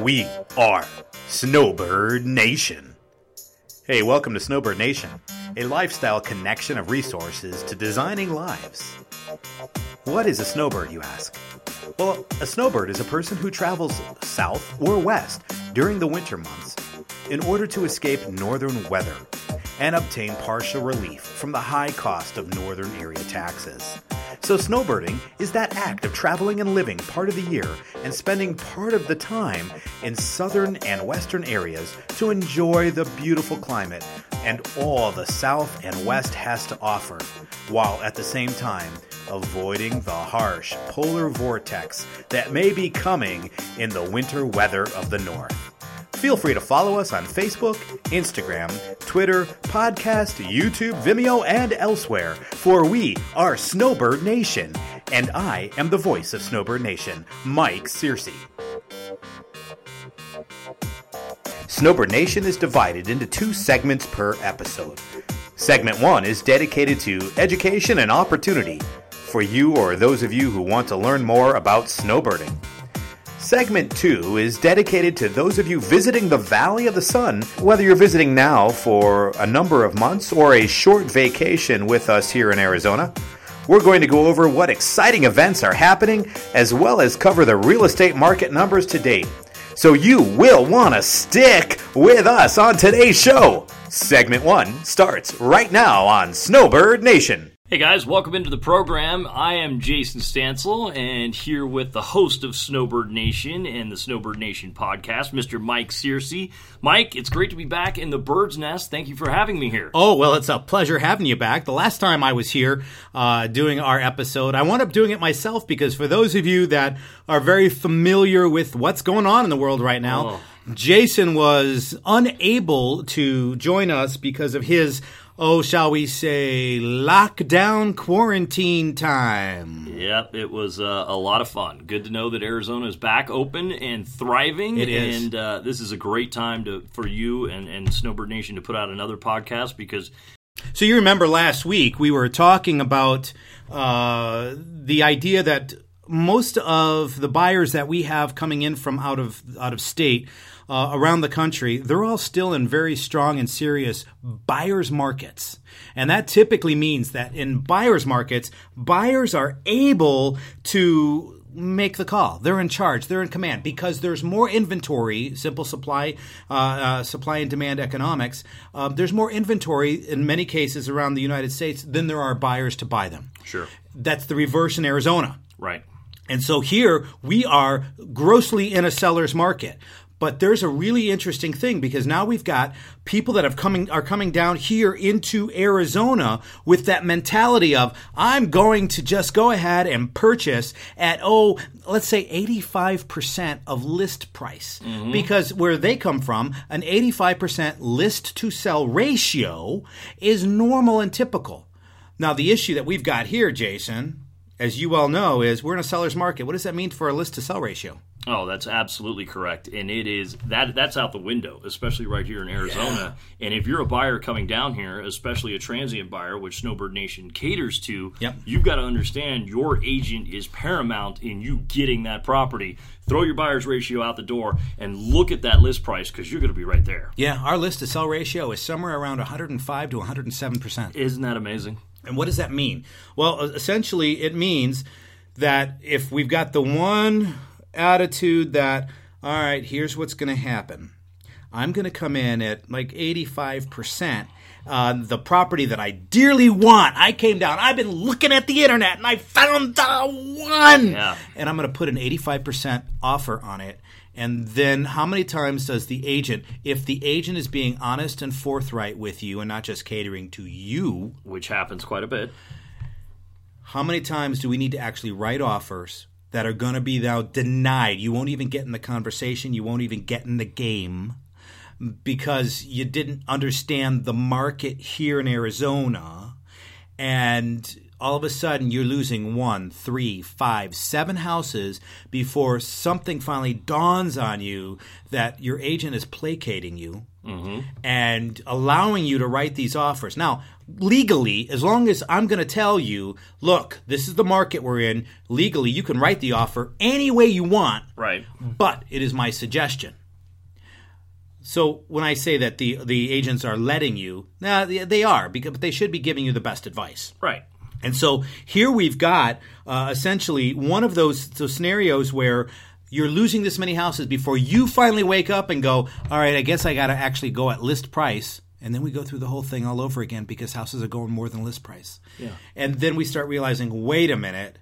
We are Snowbird Nation. Hey, welcome to Snowbird Nation, a lifestyle connection of resources to designing lives. What is a snowbird, you ask? Well, a snowbird is a person who travels south or west during the winter months in order to escape northern weather and obtain partial relief from the high cost of northern area taxes. So, snowbirding is that act of traveling and living part of the year and spending part of the time in southern and western areas to enjoy the beautiful climate and all the south and west has to offer, while at the same time avoiding the harsh polar vortex that may be coming in the winter weather of the north. Feel free to follow us on Facebook, Instagram, Twitter, podcast, YouTube, Vimeo, and elsewhere, for we are Snowbird Nation, and I am the voice of Snowbird Nation, Mike Searcy. Snowbird Nation is divided into two segments per episode. Segment one is dedicated to education and opportunity for you or those of you who want to learn more about snowbirding. Segment 2 is dedicated to those of you visiting the Valley of the Sun, whether you're visiting now for a number of months or a short vacation with us here in Arizona. We're going to go over what exciting events are happening, as well as cover the real estate market numbers to date. So you will want to stick with us on today's show. Segment 1 starts right now on Snowbird Nation. Hey guys, welcome into the program. I am Jason Stansel and here with the host of Snowbird Nation and the Snowbird Nation podcast, Mr. Mike Searcy. Mike, it's great to be back in the bird's nest. Thank you for having me here. Oh, well, it's a pleasure having you back. The last time I was here uh, doing our episode, I wound up doing it myself because for those of you that are very familiar with what's going on in the world right now, Oh. Jason was unable to join us because of his, oh, shall we say, lockdown quarantine time. Yep, it was uh, a lot of fun. Good to know that Arizona is back open and thriving. It is. And uh, this is a great time to for you and, and Snowbird Nation to put out another podcast because So you remember last week we were talking about uh, the idea that most of the buyers that we have coming in from out of out of state uh, around the country, they're all still in very strong and serious buyers markets. And that typically means that in buyers markets, buyers are able to make the call. They're in charge. They're in command because there's more inventory. Simple supply, uh, uh, supply and demand economics. Uh, there's more inventory in many cases around the United States than there are buyers to buy them. Sure. That's the reverse in Arizona. right. And so here we are grossly in a seller's market. But there's a really interesting thing because now we've got people that have coming are coming down here into Arizona with that mentality of I'm going to just go ahead and purchase at oh let's say 85% of list price mm-hmm. because where they come from an 85% list to sell ratio is normal and typical. Now the issue that we've got here Jason as you well know, is we're in a seller's market. What does that mean for a list to sell ratio? Oh, that's absolutely correct, and it is that that's out the window, especially right here in Arizona. And if you're a buyer coming down here, especially a transient buyer, which Snowbird Nation caters to, Yep. you've got to understand your agent is paramount in you getting that property. Throw your buyer's ratio out the door and look at that list price because you're going to be right there. Yeah, our list to sell ratio is somewhere around 105 to 107 percent. Isn't that amazing? And what does that mean? Well, essentially, it means that if we've got the one attitude that, all right, here's what's going to happen. I'm going to come in at like 85%. Uh, the property that I dearly want. I came down. I've been looking at the internet and I found the one. Yeah. And I'm going to put an 85% offer on it. And then how many times does the agent, if the agent is being honest and forthright with you and not just catering to you, Which happens quite a bit. how many times do we need to actually write offers that are going to be now denied? You won't even get in the conversation, you won't even get in the game because you didn't understand the market here in Arizona and all of a sudden you're losing one, three, five, seven houses before something finally dawns on you that your agent is placating you mm-hmm. and allowing you to write these offers. Now, legally, as long as I'm going to tell you, look, this is the market we're in, legally, you can write the offer any way you want, Right. but it is my suggestion. So when I say that the the agents are letting you, nah, they, are because but they should be giving you the best advice. Right. And so here we've got uh, essentially one of those, those scenarios where you're losing this many houses before you finally wake up and go, all right, I guess I got to actually go at list price. And then we go through the whole thing all over again because houses are going more than list price. Yeah. And then we start realizing, wait a minute,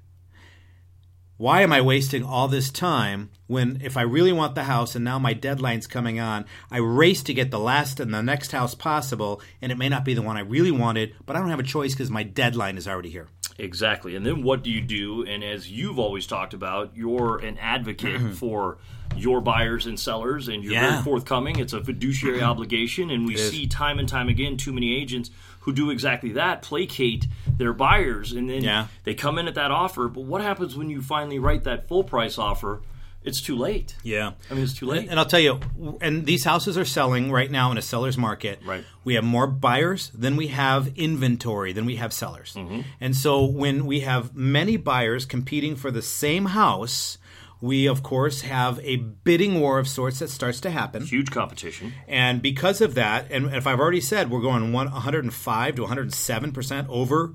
why am I wasting all this time when if I really want the house and now my deadline's coming on, I race to get the last and the next house possible, and it may not be the one I really wanted, but I don't have a choice because my deadline is already here. Exactly. And then what do you do? And as you've always talked about, you're an advocate mm-hmm. for your buyers and sellers, and you're Yeah. very forthcoming. It's a fiduciary mm-hmm. obligation, and we see time and time again too many agents who do exactly that, placate their buyers, and then Yeah. they come in at that offer. But what happens when you finally write that full price offer? It's too late. Yeah. I mean, it's too late. And I'll tell you, and these houses are selling right now in a seller's market. Right. We have more buyers than we have inventory than we have sellers. Mm-hmm. And so when we have many buyers competing for the same house, we of course have a bidding war of sorts that starts to happen. Huge competition. And because of that, and if I've already said we're going 105 to 107 percent over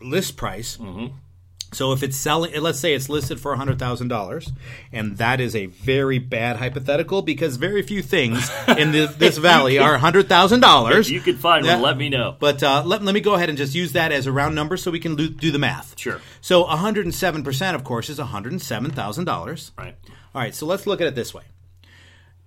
list price. Mm-hmm. So if it's selling, let's say it's listed for hundred thousand dollars, and that is a very bad hypothetical because very few things in the, this valley are hundred thousand dollars. You could find one, let me know. But uh, let, let me go ahead and just use that as a round number so we can do, do the math. Sure. So 107%, of course, is $107,000. Right. All right, so let's look at it this way.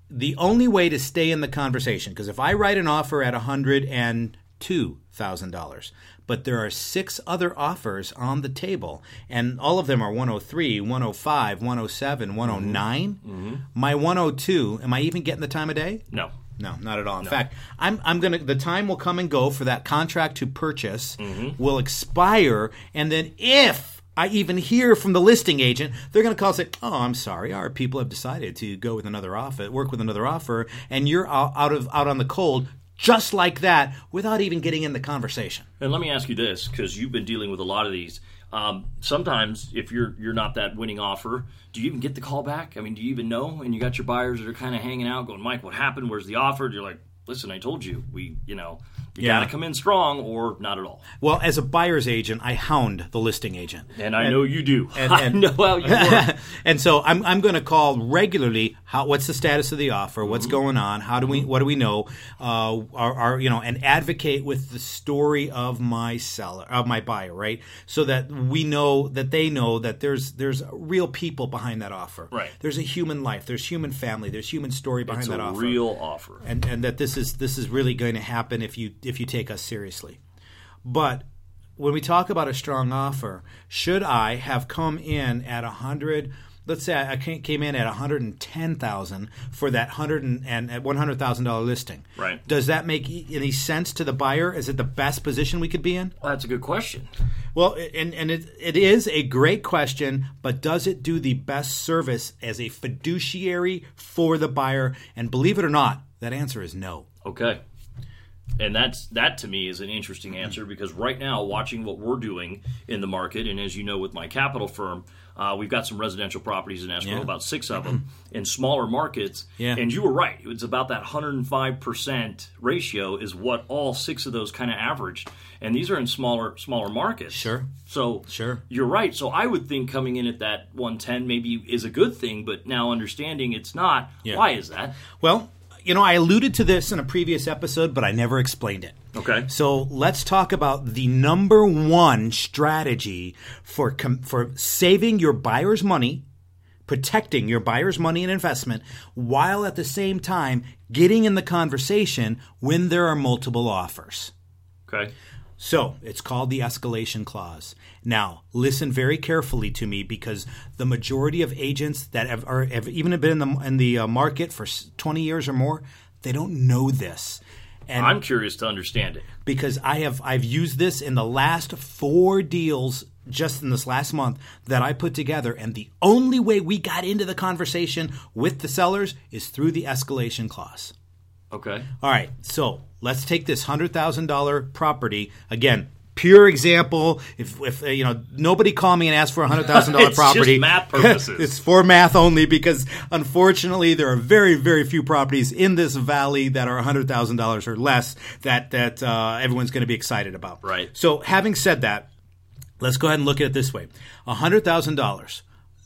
The only way to stay in the conversation, because if I write an offer at $102,000, but there are six other offers on the table, and all of them are 103, 105, 107, mm-hmm. 109, mm-hmm. my 102, am I even getting the time of day? No. No, not at all. In fact, I'm I'm gonna the time will come and go for that contract to purchase mm-hmm. will expire, and then if I even hear from the listing agent, they're gonna call and say, "Oh, I'm sorry, our people have decided to go with another offer, work with another offer, and you're out of out on the cold." Just like that, without even getting in the conversation. And let me ask you this, because you've been dealing with a lot of these. Um, sometimes, if you're you're not that winning offer, do you even get the call back? I mean, do you even know? And you got your buyers that are kind of hanging out, going, "Mike, what happened? Where's the offer?" You're like, "Listen, I told you, we, you know, you Yeah. got to come in strong, or not at all." Well, as a buyer's agent, I hound the listing agent. And I know you do. and- I and- know how you work. and so I'm, I'm going to call regularly. How what's the status of the offer? What's going on? How do we what do we know? Uh, are, are you know and advocate with the story of my seller of my buyer, right? So that we know that they know that there's there's real people behind that offer. Right. There's a human life. There's human family. There's human story behind it's that a offer real offer. and and that this is this is really going to happen if you if you take us seriously. But when we talk about a strong offer, should I have come in at a hundred? Let's say I came in at one hundred and ten thousand for that hundred and, at one hundred thousand dollar listing. Right. Does that make any sense to the buyer? Is it the best position we could be in? Well, that's a good question. Well, and and it, it is a great question, but does it do the best service as a fiduciary for the buyer? And believe it or not, that answer is no. Okay. And that's that to me is an interesting answer because right now, watching what we're doing in the market, and as you know, with my capital firm, uh, we've got some residential properties in escrow, Yeah. about six of them in smaller markets. Yeah. And you were right; it's about that 105 percent ratio is what all six of those kind of averaged, and these are in smaller smaller markets. Sure. So Sure. you're right. So I would think coming in at that 110 maybe is a good thing, but now understanding it's not. Yeah. Why is that? Well, you know, I alluded to this in a previous episode, but I never explained it. Okay. So let's talk about the number one strategy for com- for saving your buyer's money, protecting your buyer's money and investment, while at the same time getting in the conversation when there are multiple offers. Okay. So it's called the escalation clause. Now, listen very carefully to me because the majority of agents that have, are, have even been in the in the uh, market for 20 years or more, they don't know this. And I'm curious to understand it. because I have I've used this in the last four deals just in this last month that I put together and the only way we got into the conversation with the sellers is through the escalation clause. Okay. All right, so let's take this hundred thousand dollar property again. Pure example. If, if uh, you know, nobody call me and ask for a hundred thousand dollar property. math purposes. it's for math only because unfortunately there are very very few properties in this valley that are hundred thousand dollars or less that that uh, everyone's going to be excited about. Right. So having said that, let's go ahead and look at it this way: hundred thousand dollars.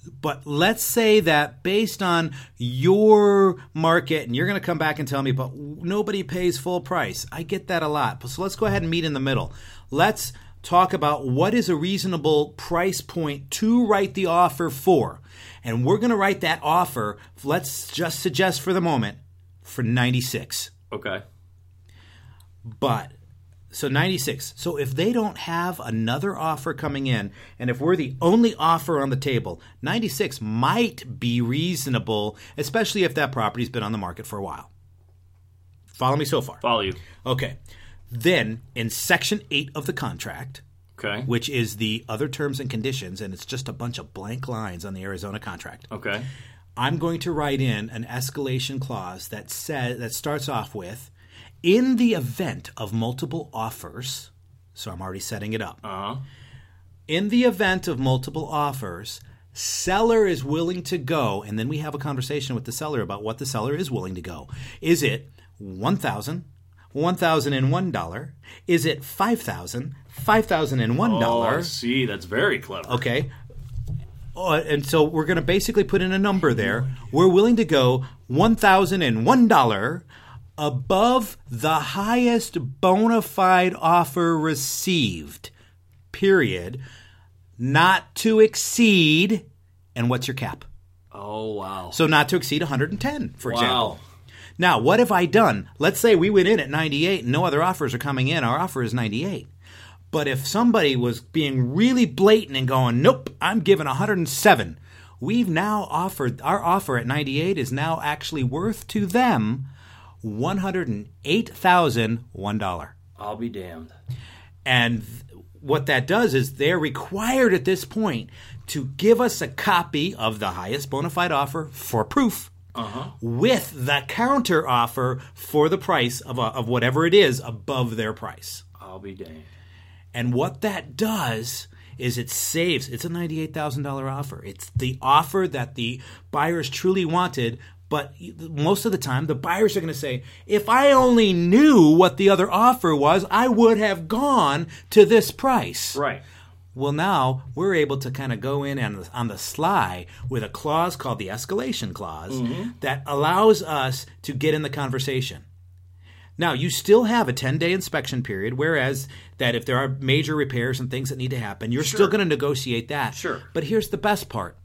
But let's say that based on your market, and you're going to come back and tell me, but nobody pays full price. I get that a lot. So let's go ahead and meet in the middle. Let's talk about what is a reasonable price point to write the offer for. And we're going to write that offer, let's just suggest for the moment, for 96. Okay. But so 96. So if they don't have another offer coming in, and if we're the only offer on the table, 96 might be reasonable, especially if that property's been on the market for a while. Follow me so far. Follow you. Okay. Then in section 8 of the contract, Okay. which is the other terms and conditions, and it's just a bunch of blank lines on the Arizona contract. Okay. I'm going to write in an escalation clause that says that starts off with in the event of multiple offers so I'm already setting it up. Uh huh. In the event of multiple offers, seller is willing to go and then we have a conversation with the seller about what the seller is willing to go. Is it 1000 $1,001? Is it $5,000? $5,001? Oh, I see. That's very clever. Okay. Oh, and so we're going to basically put in a number there. We're willing to go $1,001 above the highest bona fide offer received, period, not to exceed. And what's your cap? Oh, wow. So not to exceed 110, for example. wow. Now, what have I done? Let's say we went in at 98 and no other offers are coming in. Our offer is 98. But if somebody was being really blatant and going, nope, I'm giving 107, we've now offered, our offer at 98 is now actually worth to them $108,001. I'll be damned. And th- what that does is they're required at this point to give us a copy of the highest bona fide offer for proof uh-huh. with the counter offer for the price of, a, of whatever it is above their price. I'll be damned. And what that does is it saves, it's a $98,000 offer. It's the offer that the buyers truly wanted. But most of the time, the buyers are going to say, if I only knew what the other offer was, I would have gone to this price. Right. Well, now we're able to kind of go in on the, on the sly with a clause called the escalation clause mm-hmm. that allows us to get in the conversation. Now, you still have a 10 day inspection period, whereas that if there are major repairs and things that need to happen, you're still going to negotiate that. Sure. But here's the best part.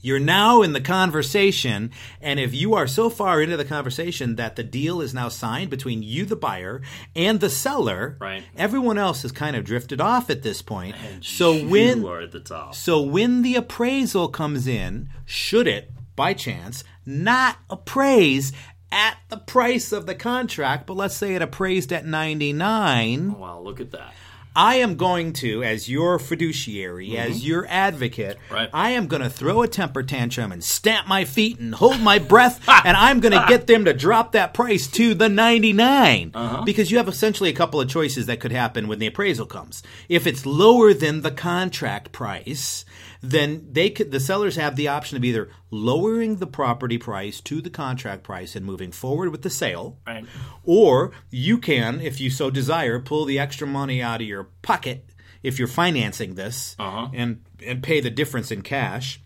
You're now in the conversation, and if you are so far into the conversation that the deal is now signed between you, the buyer, and the seller, Right. everyone else has kind of drifted off at this point. so you when are at the top. so when the appraisal comes in, should it, by chance, not appraise at the price of the contract, but let's say it appraised at 99, Wow, look at that. I am going to, as your fiduciary, as your advocate, Mm-hmm. Right. I am going to throw a temper tantrum and stamp my feet and hold my breath, and I'm going to get them to drop that price to the 99. Uh-huh. Because you have essentially a couple of choices that could happen when the appraisal comes. If it's lower than the contract price, then they could, the sellers have the option of either lowering the property price to the contract price and moving forward with the sale, Right. or you can, if you so desire, pull the extra money out of your pocket if you're financing this Uh-huh. and and pay the difference in cash,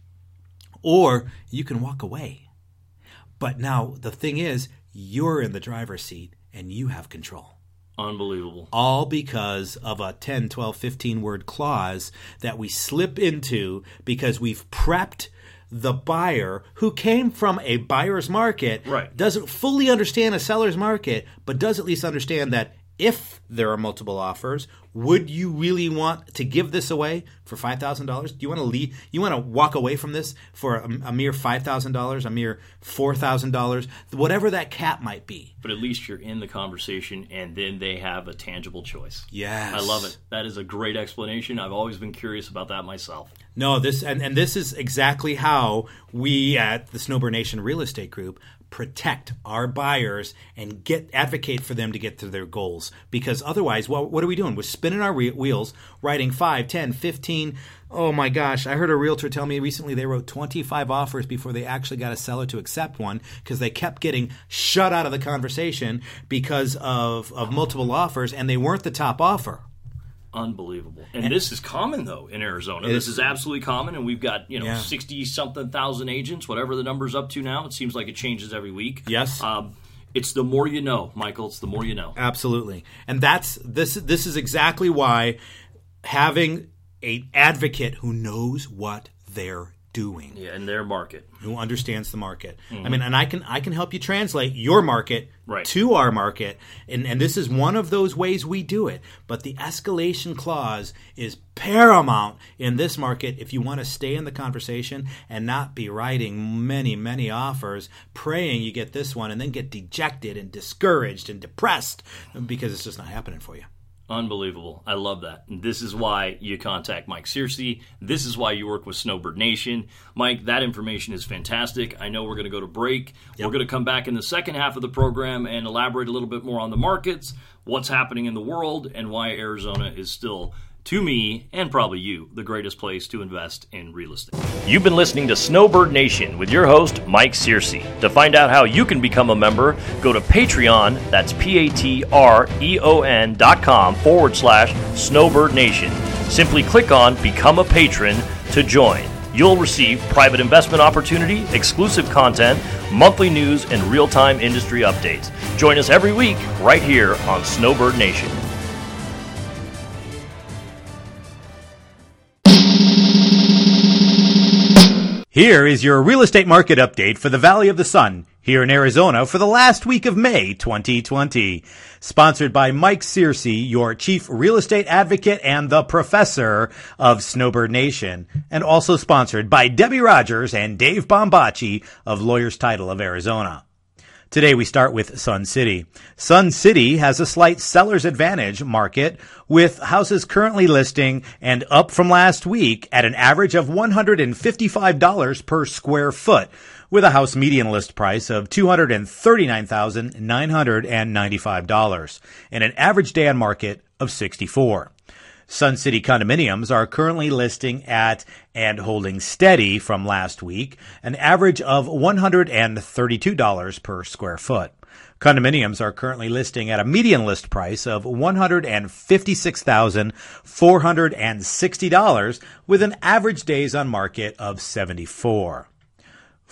or you can walk away. But now the thing is, you're in the driver's seat and you have control. Unbelievable. All because of a 10, 12, 15 word clause that we slip into because we've prepped the buyer who came from a buyer's market, Right. doesn't fully understand a seller's market, but does at least understand that if there are multiple offers, Would you really want to give this away for five thousand dollars? Do you want to leave? You want to walk away from this for a, a mere five thousand dollars, a mere four thousand dollars, whatever that cap might be? But at least you're in the conversation, and then they have a tangible choice. Yes, I love it. That is a great explanation. I've always been curious about that myself. No, this and, and this is exactly how we at the Snowbird Nation Real Estate Group protect our buyers and get advocate for them to get to their goals. Because otherwise well, what are we doing? We're spinning our wheels writing 5 10 15 oh my gosh i heard a realtor tell me recently they wrote 25 offers before they actually got a seller to accept one because they kept getting shut out of the conversation because of, of multiple offers and they weren't the top offer Unbelievable. And, and, this is common though in Arizona. This is, absolutely common and we've got, you know, 60 yeah. something thousand agents, whatever the number's up to now. It seems like it changes every week. Yes. Um, it's the more you know, Michael. It's the more you know. Absolutely. And that's this this is exactly why having an advocate who knows what they're doing. Yeah, in their market. Who understands the market. Mm-hmm. I mean, and I can I can help you translate your market right. to our market. And and this is one of those ways we do it. But the escalation clause is paramount in this market if you want to stay in the conversation and not be writing many, many offers, praying you get this one and then get dejected and discouraged and depressed because it's just not happening for you. Unbelievable. I love that. This is why you contact Mike Searcy. This is why you work with Snowbird Nation. Mike, that information is fantastic. I know we're going to go to break. Yep. We're going to come back in the second half of the program and elaborate a little bit more on the markets, what's happening in the world, and why Arizona is still to me, and probably you, the greatest place to invest in real estate. You've been listening to Snowbird Nation with your host, Mike Searcy. To find out how you can become a member, go to Patreon, that's P A T R E O N dot com forward slash Snowbird Nation. Simply click on Become a Patron to join. You'll receive private investment opportunity, exclusive content, monthly news, and real time industry updates. Join us every week right here on Snowbird Nation. Here is your real estate market update for the Valley of the Sun here in Arizona for the last week of May 2020. Sponsored by Mike Searcy, your chief real estate advocate and the professor of Snowbird Nation. And also sponsored by Debbie Rogers and Dave Bombachi of Lawyers Title of Arizona. Today we start with Sun City. Sun City has a slight seller's advantage market with houses currently listing and up from last week at an average of $155 per square foot with a house median list price of $239,995 and an average day on market of 64. Sun City condominiums are currently listing at and holding steady from last week, an average of $132 per square foot. Condominiums are currently listing at a median list price of $156,460 with an average days on market of 74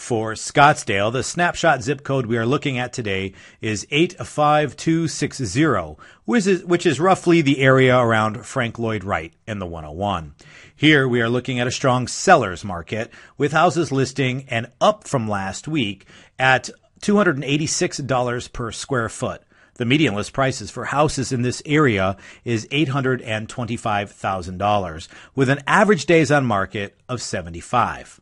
for Scottsdale. The snapshot zip code we are looking at today is 85260, which is, roughly the area around Frank Lloyd Wright in the 101. Here we are looking at a strong seller's market with houses listing and up from last week at $286 per square foot. The median list prices for houses in this area is $825,000 with an average days on market of 75.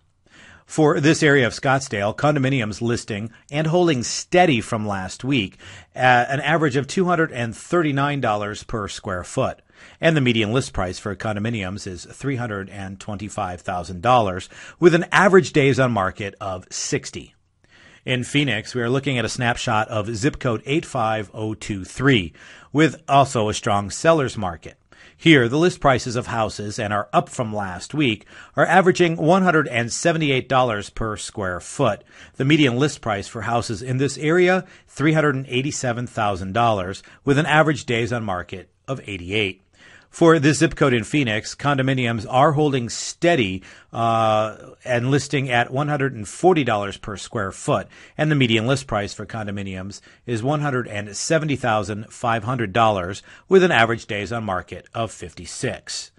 For this area of Scottsdale, condominiums listing and holding steady from last week at an average of $239 per square foot. And the median list price for condominiums is $325,000 with an average days on market of 60. In Phoenix, we are looking at a snapshot of zip code 85023 with also a strong seller's market. Here, the list prices of houses and are up from last week are averaging $178 per square foot. The median list price for houses in this area, $387,000 with an average days on market of 88. For this zip code in Phoenix, condominiums are holding steady uh, and listing at $140 per square foot, and the median list price for condominiums is $170,500 with an average days on market of 56.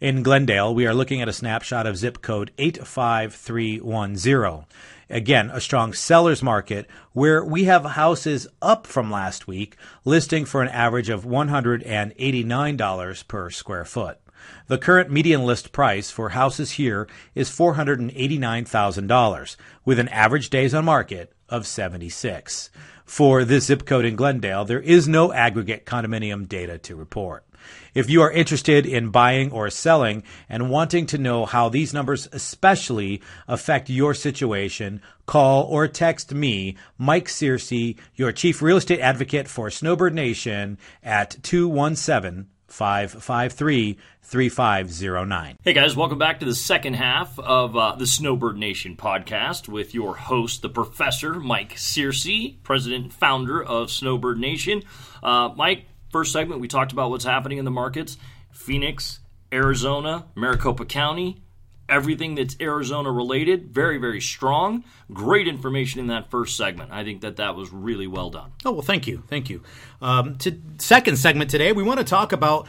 In Glendale, we are looking at a snapshot of zip code 85310. Again, a strong seller's market where we have houses up from last week, listing for an average of $189 per square foot. The current median list price for houses here is $489,000, with an average days on market of 76. For this zip code in Glendale, there is no aggregate condominium data to report. If you are interested in buying or selling and wanting to know how these numbers especially affect your situation, call or text me, Mike Searcy, your chief real estate advocate for Snowbird Nation at 217 553 3509. Hey guys, welcome back to the second half of uh, the Snowbird Nation podcast with your host, the professor, Mike Searcy, president and founder of Snowbird Nation. Uh, Mike, first segment, we talked about what's happening in the markets Phoenix, Arizona, Maricopa County, everything that's Arizona related. Very, very strong. Great information in that first segment. I think that that was really well done. Oh, well, thank you. Thank you. Um, to second segment today, we want to talk about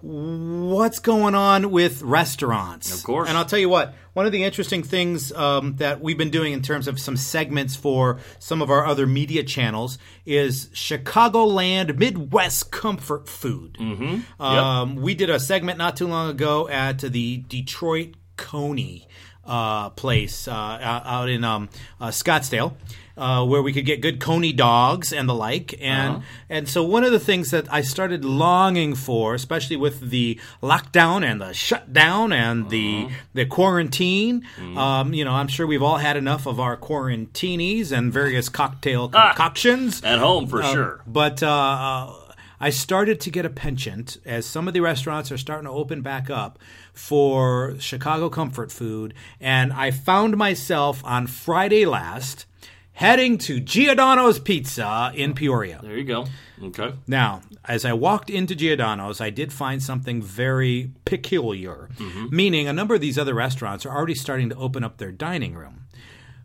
what's going on with restaurants. Of course. And I'll tell you what, one of the interesting things um, that we've been doing in terms of some segments for some of our other media channels is Chicagoland Midwest Comfort Food. Mm-hmm. Um, We did a segment not too long ago at the Detroit Coney uh, place uh, out in um, uh, Scottsdale. Uh, where we could get good coney dogs and the like, and and so one of the things that I started longing for, especially with the lockdown and the shutdown and the the quarantine, um, you know, I'm sure we've all had enough of our quarantinis and various cocktail concoctions. At home, for um, sure. But uh, uh, I started to get a penchant as some of the restaurants are starting to open back up for Chicago comfort food, and I found myself on Friday last heading to Giordano's Pizza in Peoria. There you go. Okay. Now, as I walked into Giordano's, I did find something very peculiar, meaning a number of these other restaurants are already starting to open up their dining room.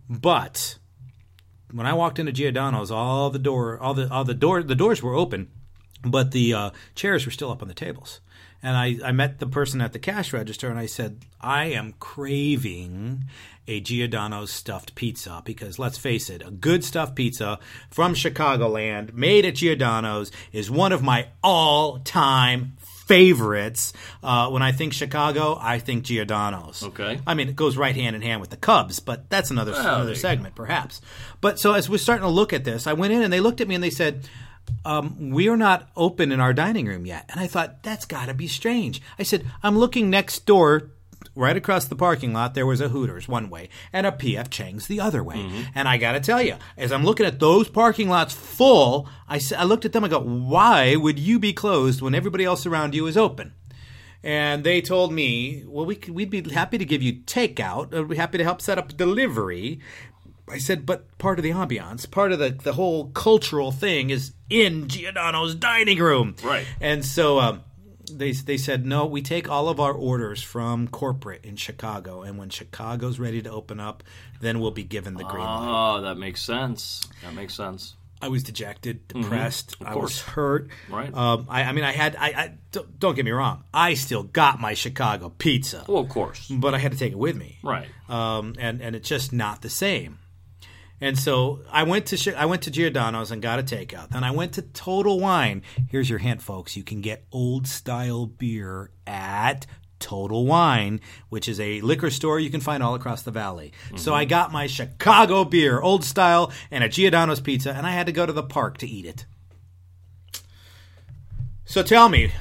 But when I walked into Giordano's, all the door, all the all the door, the doors were open, but the uh, chairs were still up on the tables. And I, I met the person at the cash register, and I said, I am craving a Giordano's stuffed pizza because let's face it, a good stuffed pizza from Chicagoland, made at Giordano's, is one of my all-time favorites. Uh, when I think Chicago, I think Giordano's. Okay. I mean, it goes right hand in hand with the Cubs, but that's another there another segment, perhaps. But so as we're starting to look at this, I went in and they looked at me and they said, um, "We are not open in our dining room yet." And I thought that's got to be strange. I said, "I'm looking next door." Right across the parking lot, there was a Hooters one way and a PF Chang's the other way. And I got to tell you, as I'm looking at those parking lots full, I, I looked at them. I go, "Why would you be closed when everybody else around you is open?" and they told me, "Well, we could, we'd be happy to give you takeout. We'd be happy to help set up delivery." I said, "But part of the ambiance, part of the the whole cultural thing is in Giordano's dining room." Right. And so um, they they said, "No, we take all of our orders from corporate in Chicago, and when Chicago's ready to open up, then we'll be given the green light." Oh, that makes sense. That makes sense. I was dejected, depressed. I Mm-hmm. course. was hurt. Right. Um, I, I mean, I had. I, I don't, don't get me wrong. I still got my Chicago pizza, Well, of course. but I had to take it with me. Right. Um, and and it's just not the same. And so I went to I went to Giordano's and got a takeout. Then I went to Total Wine. Here's your hint, folks. You can get old style beer at Total Wine, which is a liquor store you can find all across the valley. So mm-hmm. I got my Chicago beer, old style, and a Giordano's pizza, and I had to go to the park to eat it. So tell me,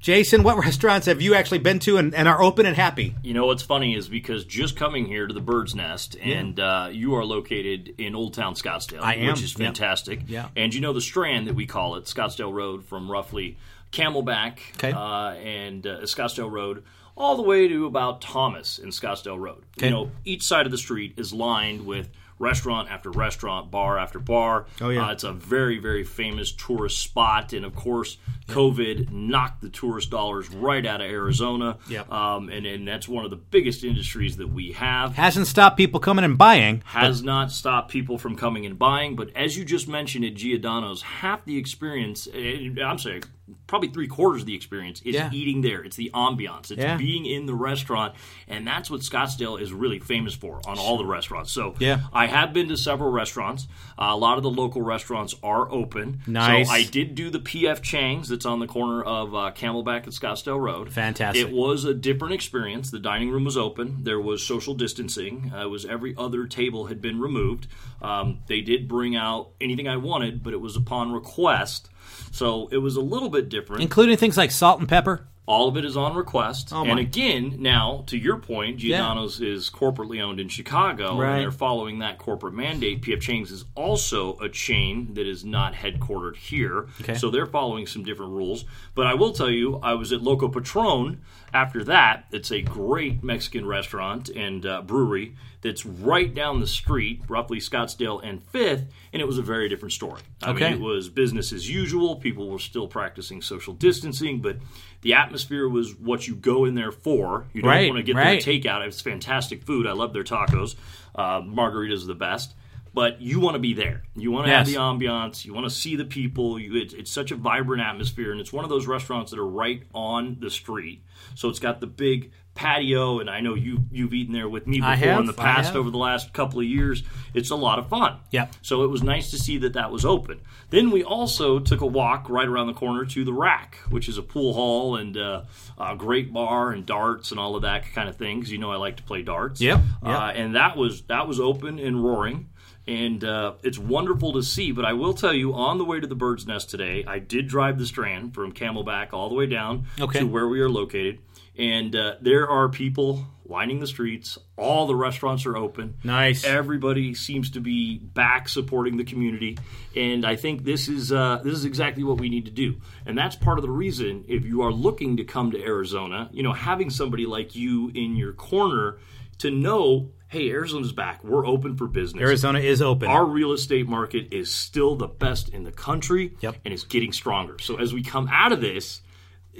Jason, what restaurants have you actually been to and, and are open and happy? You know what's funny is because just coming here to the Bird's Nest, and uh, you are located in Old Town Scottsdale, I am, which is yeah. fantastic. Yeah. And you know the Strand that we call it, Scottsdale Road, from roughly Camelback Okay. uh, and uh, Scottsdale Road all the way to about Thomas in Scottsdale Road. Okay. You know, each side of the street is lined with restaurant after restaurant, bar after bar. Oh, yeah. Uh, it's a very, very famous tourist spot, and of course, COVID knocked the tourist dollars right out of Arizona. Yep. Um, and, and that's one of the biggest industries that we have. Hasn't stopped people coming and buying. Has not stopped people from coming and buying, but as you just mentioned at Giordano's, half the experience, eh, I'm sorry, probably three quarters of the experience is Yeah. eating there. It's the ambiance. It's Yeah. being in the restaurant, and that's what Scottsdale is really famous for on all the restaurants. So Yeah. I have been to several restaurants. Uh, a lot of the local restaurants are open. Nice. So I did do the PF Chang's that's on the corner of uh, Camelback and Scottsdale Road. Fantastic. It was a different experience. The dining room was open. There was social distancing. Uh, it was every other table had been removed. Um, they did bring out anything I wanted, but it was upon request. So it was a little bit different. including things like salt and pepper. All of it is on request. Oh, and my. again, now to your point, Giordano's is corporately owned in Chicago, Right. and they're following that corporate mandate. PF Chang's is also a chain that is not headquartered here, Okay. so they're following some different rules. But I will tell you, I was at Loco Patron. After that, it's a great Mexican restaurant and uh, brewery that's right down the street, roughly Scottsdale and Fifth, and it was a very different story. I Okay. mean, it was business as usual. People were still practicing social distancing, but the atmosphere was what you go in there for. You don't Right, want to get right. their takeout. It's fantastic food. I love their tacos. Uh, margaritas are the best. But you want to be there. You want to have the ambiance. You want to see the people. You, it's, it's such a vibrant atmosphere, and it's one of those restaurants that are right on the street. So it's got the big patio, and I know you you've eaten there with me before have, in the past over the last couple of years. It's a lot of fun. Yep. So it was nice to see that that was open. Then we also took a walk right around the corner to the Rack, which is a pool hall and uh, a great bar and darts and all of that kind of things. You know, I like to play darts. Yep, Uh, and that was that was open and roaring. And uh, it's wonderful to see, but I will tell you, on the way to the Bird's Nest today, I did drive the Strand from Camelback all the way down Okay. to where we are located, and uh, there are people lining the streets. All the restaurants are open. Nice. Everybody seems to be back supporting the community, and I think this is uh, this is exactly what we need to do. And that's part of the reason if you are looking to come to Arizona, you know, having somebody like you in your corner to know, hey, Arizona's back. We're open for business. Arizona is open. Our real estate market is still the best in the country, Yep. and it's getting stronger. So as we come out of this,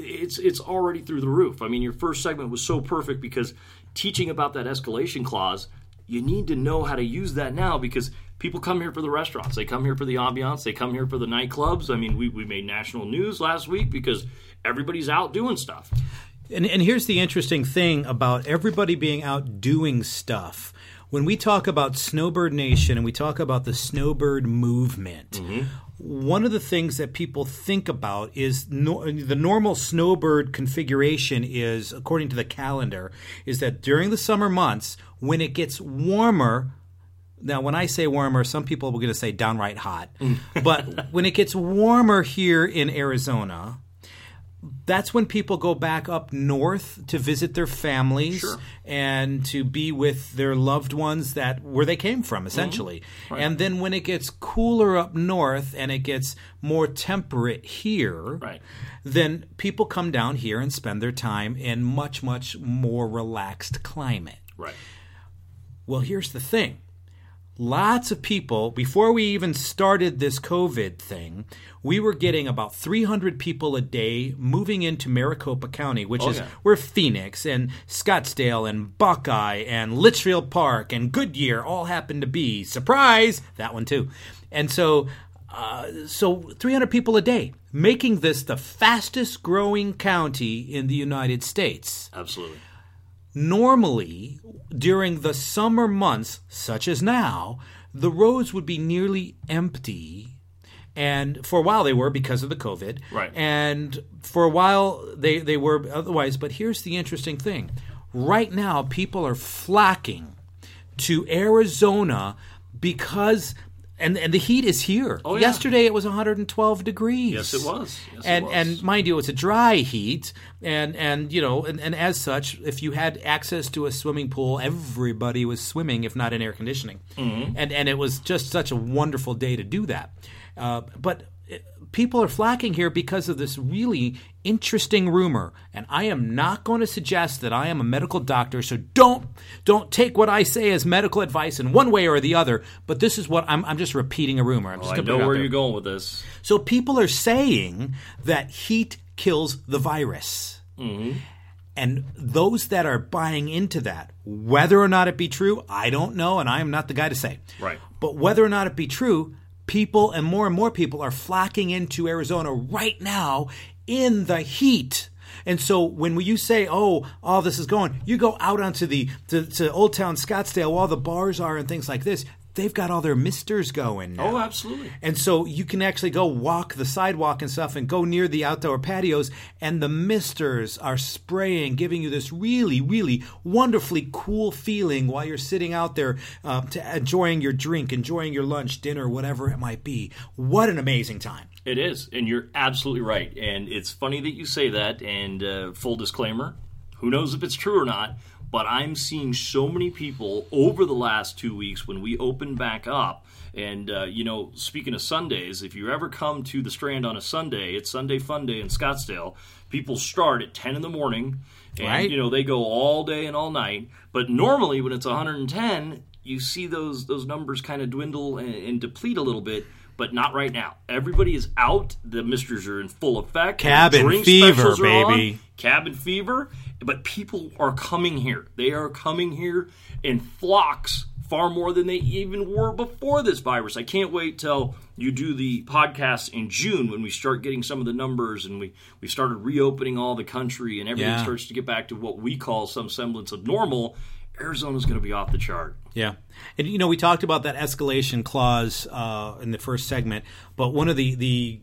it's it's already through the roof. I mean, your first segment was so perfect because teaching about that escalation clause, you need to know how to use that now because people come here for the restaurants, they come here for the ambiance, they come here for the nightclubs. I mean, we, we made national news last week because everybody's out doing stuff. And, and here's the interesting thing about everybody being out doing stuff. When we talk about Snowbird Nation and we talk about the Snowbird movement, mm-hmm. one of the things that people think about is no, the normal snowbird configuration is, according to the calendar, is that during the summer months, when it gets warmer, now, when I say warmer, some people are going to say downright hot. Mm. but when it gets warmer here in Arizona, that's when people go back up north to visit their families Sure. and to be with their loved ones that where they came from mm-hmm. essentially and then when it gets cooler up north and it gets more temperate here Right. then people come down here and spend their time in much much more relaxed climate Right. well, here's the thing. Lots of people, before we even started this COVID thing, we were getting about 300 people a day moving into Maricopa County, which is yeah. where Phoenix and Scottsdale and Buckeye and Litchfield Park and Goodyear all happen to be. Surprise! That one too. And so, uh, so 300 people a day, making this the fastest growing county in the United States Absolutely. Normally during the summer months, such as now, the roads would be nearly empty. And for a while they were because of the COVID. Right. And for a while they, they were otherwise. But here's the interesting thing right now, people are flocking to Arizona because. And, and the heat is here. Oh, yeah. Yesterday it was 112 degrees. Yes, it was. Yes, it and was. and mind you, it's a dry heat, and and you know, and, and as such, if you had access to a swimming pool, everybody was swimming, if not in air conditioning, Mm-hmm. and and it was just such a wonderful day to do that. Uh, but people are flacking here because of this really interesting rumor, and I am not going to suggest that I am a medical doctor, so don't don't take what I say as medical advice in one way or the other. But this is what I'm, I'm just repeating a rumor. I'm just oh, I gonna put know where there. you're going with this. So people are saying that heat kills the virus. Mm-hmm. And those that are buying into that, whether or not it be true, I don't know, and I am not the guy to say. Right. But whether or not it be true, people and more and more people are flocking into Arizona right now in the heat. And so when you say, "Oh, all this is going," you go out onto the to, to Old Town Scottsdale, where all the bars are and things like this. They've got all their misters going. Now. Oh, absolutely. And so you can actually go walk the sidewalk and stuff and go near the outdoor patios, and the misters are spraying, giving you this really, really wonderfully cool feeling while you're sitting out there uh, enjoying your drink, enjoying your lunch, dinner, whatever it might be. What an amazing time. It is, and you're absolutely right. And it's funny that you say that. And uh, full disclaimer who knows if it's true or not, but I'm seeing so many people over the last two weeks when we open back up. And, uh, you know, speaking of Sundays, if you ever come to the Strand on a Sunday, it's Sunday Fun Day in Scottsdale. People start at 10 in the morning, and, Right. you know, they go all day and all night. But normally, when it's 110, you see those those numbers kind of dwindle and, and deplete a little bit. But not right now. Everybody is out. The misters are in full effect. Cabin fever, are on. baby. Cabin fever. But people are coming here. They are coming here in flocks far more than they even were before this virus. I can't wait till you do the podcast in June when we start getting some of the numbers and we, we started reopening all the country and everything Yeah. starts to get back to what we call some semblance of normal. Arizona's going to be off the chart. Yeah, and you know we talked about that escalation clause uh, in the first segment, but one of the the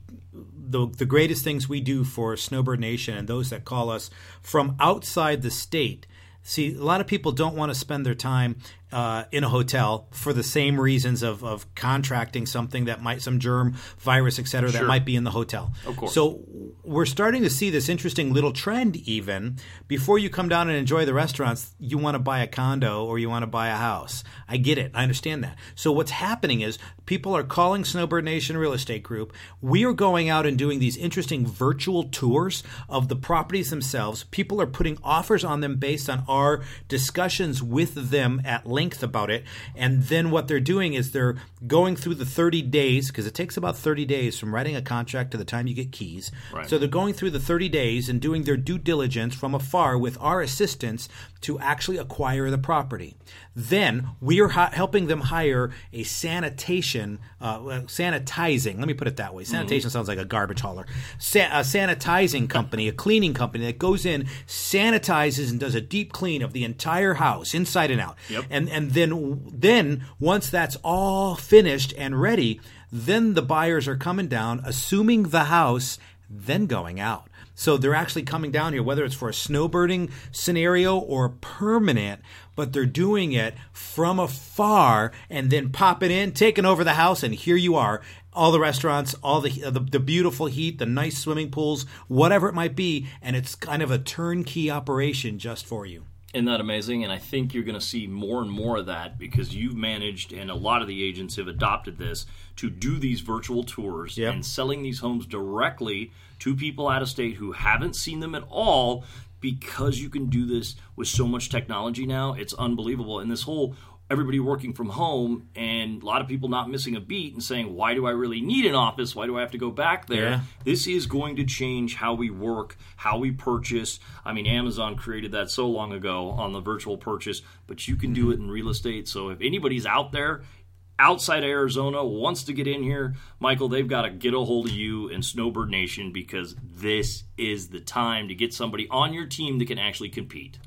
the, the greatest things we do for Snowbird Nation and those that call us from outside the state. See, a lot of people don't want to spend their time uh, in a hotel for the same reasons of, of contracting something that might some germ, virus, et cetera, that might be in the hotel. Of course. So we're starting to see this interesting little trend even. Before you come down and enjoy the restaurants you want to buy a condo or you want to buy a house. I get it. I understand that. So what's happening is people are calling snowbird nation real estate group. We are going out and doing these interesting virtual tours of the properties themselves. People are putting offers on them based on our discussions with them at length about it and then what they're doing is they're going through the 30 days because it takes about 30 days from writing a contract to the time you get keys Right. so they're going through the 30 days and doing their due diligence from afar with our assistance to actually acquire the property. Then we are hi- helping them hire a sanitation, uh, uh sanitizing. Let me put it that way. Mm-hmm. Sanitation sounds like a garbage hauler. Sa- a sanitizing company, a cleaning company that goes in, sanitizes, and does a deep clean of the entire house, inside and out. Yep. And and then then once that's all finished and ready, then the buyers are coming down, assuming the house, then going out. So they're actually coming down here, whether it's for a snowbirding scenario or permanent, but they're doing it from afar and then popping in, taking over the house, and here you are. All the restaurants, all the, the the beautiful heat, the nice swimming pools, whatever it might be, and it's kind of a turnkey operation just for you. Isn't that amazing? And I think you're going to see more and more of that because you've managed, and a lot of the agents have adopted this to do these virtual tours Yep. and selling these homes directly to people out of state who haven't seen them at all because you can do this with so much technology now. It's unbelievable. And this whole everybody working from home and a lot of people not missing a beat and saying, why do I really need an office? Why do I have to go back there? Yeah. This is going to change how we work, how we purchase. I mean, Amazon created that so long ago on the virtual purchase, but you can do mm-hmm. it in real estate. So if anybody's out there outside of Arizona wants to get in here, Michael, they've got to get a hold of you and Snowbird Nation because this is the time to get somebody on your team that can actually compete.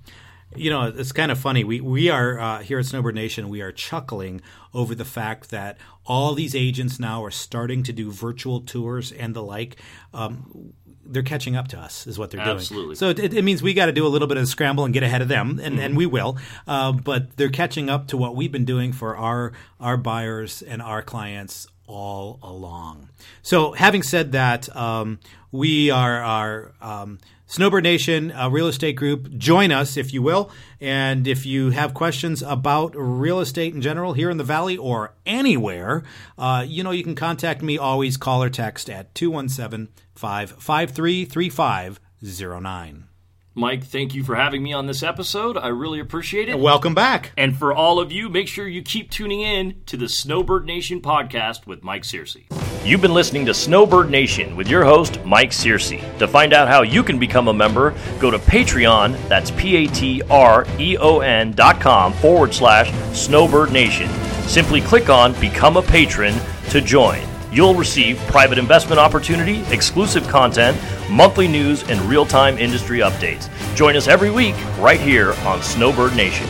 You know, it's kind of funny. We we are uh, here at Snowbird Nation. We are chuckling over the fact that all these agents now are starting to do virtual tours and the like. Um, they're catching up to us, is what they're doing. Absolutely. So it, it means we got to do a little bit of scramble and get ahead of them, and, and we will. Uh, but they're catching up to what we've been doing for our our buyers and our clients all along. So, having said that, um, we are our um, Snowbird Nation uh, Real Estate Group. Join us, if you will. And if you have questions about real estate in general here in the Valley or anywhere, uh, you know, you can contact me always, call or text at 217 553 3509. Mike, thank you for having me on this episode. I really appreciate it. Welcome back. And for all of you, make sure you keep tuning in to the Snowbird Nation podcast with Mike Searcy. You've been listening to Snowbird Nation with your host, Mike Searcy. To find out how you can become a member, go to Patreon, that's P A T R E O N dot com forward slash Snowbird Nation. Simply click on Become a Patron to join. You'll receive private investment opportunity, exclusive content, monthly news, and real time industry updates. Join us every week right here on Snowbird Nation.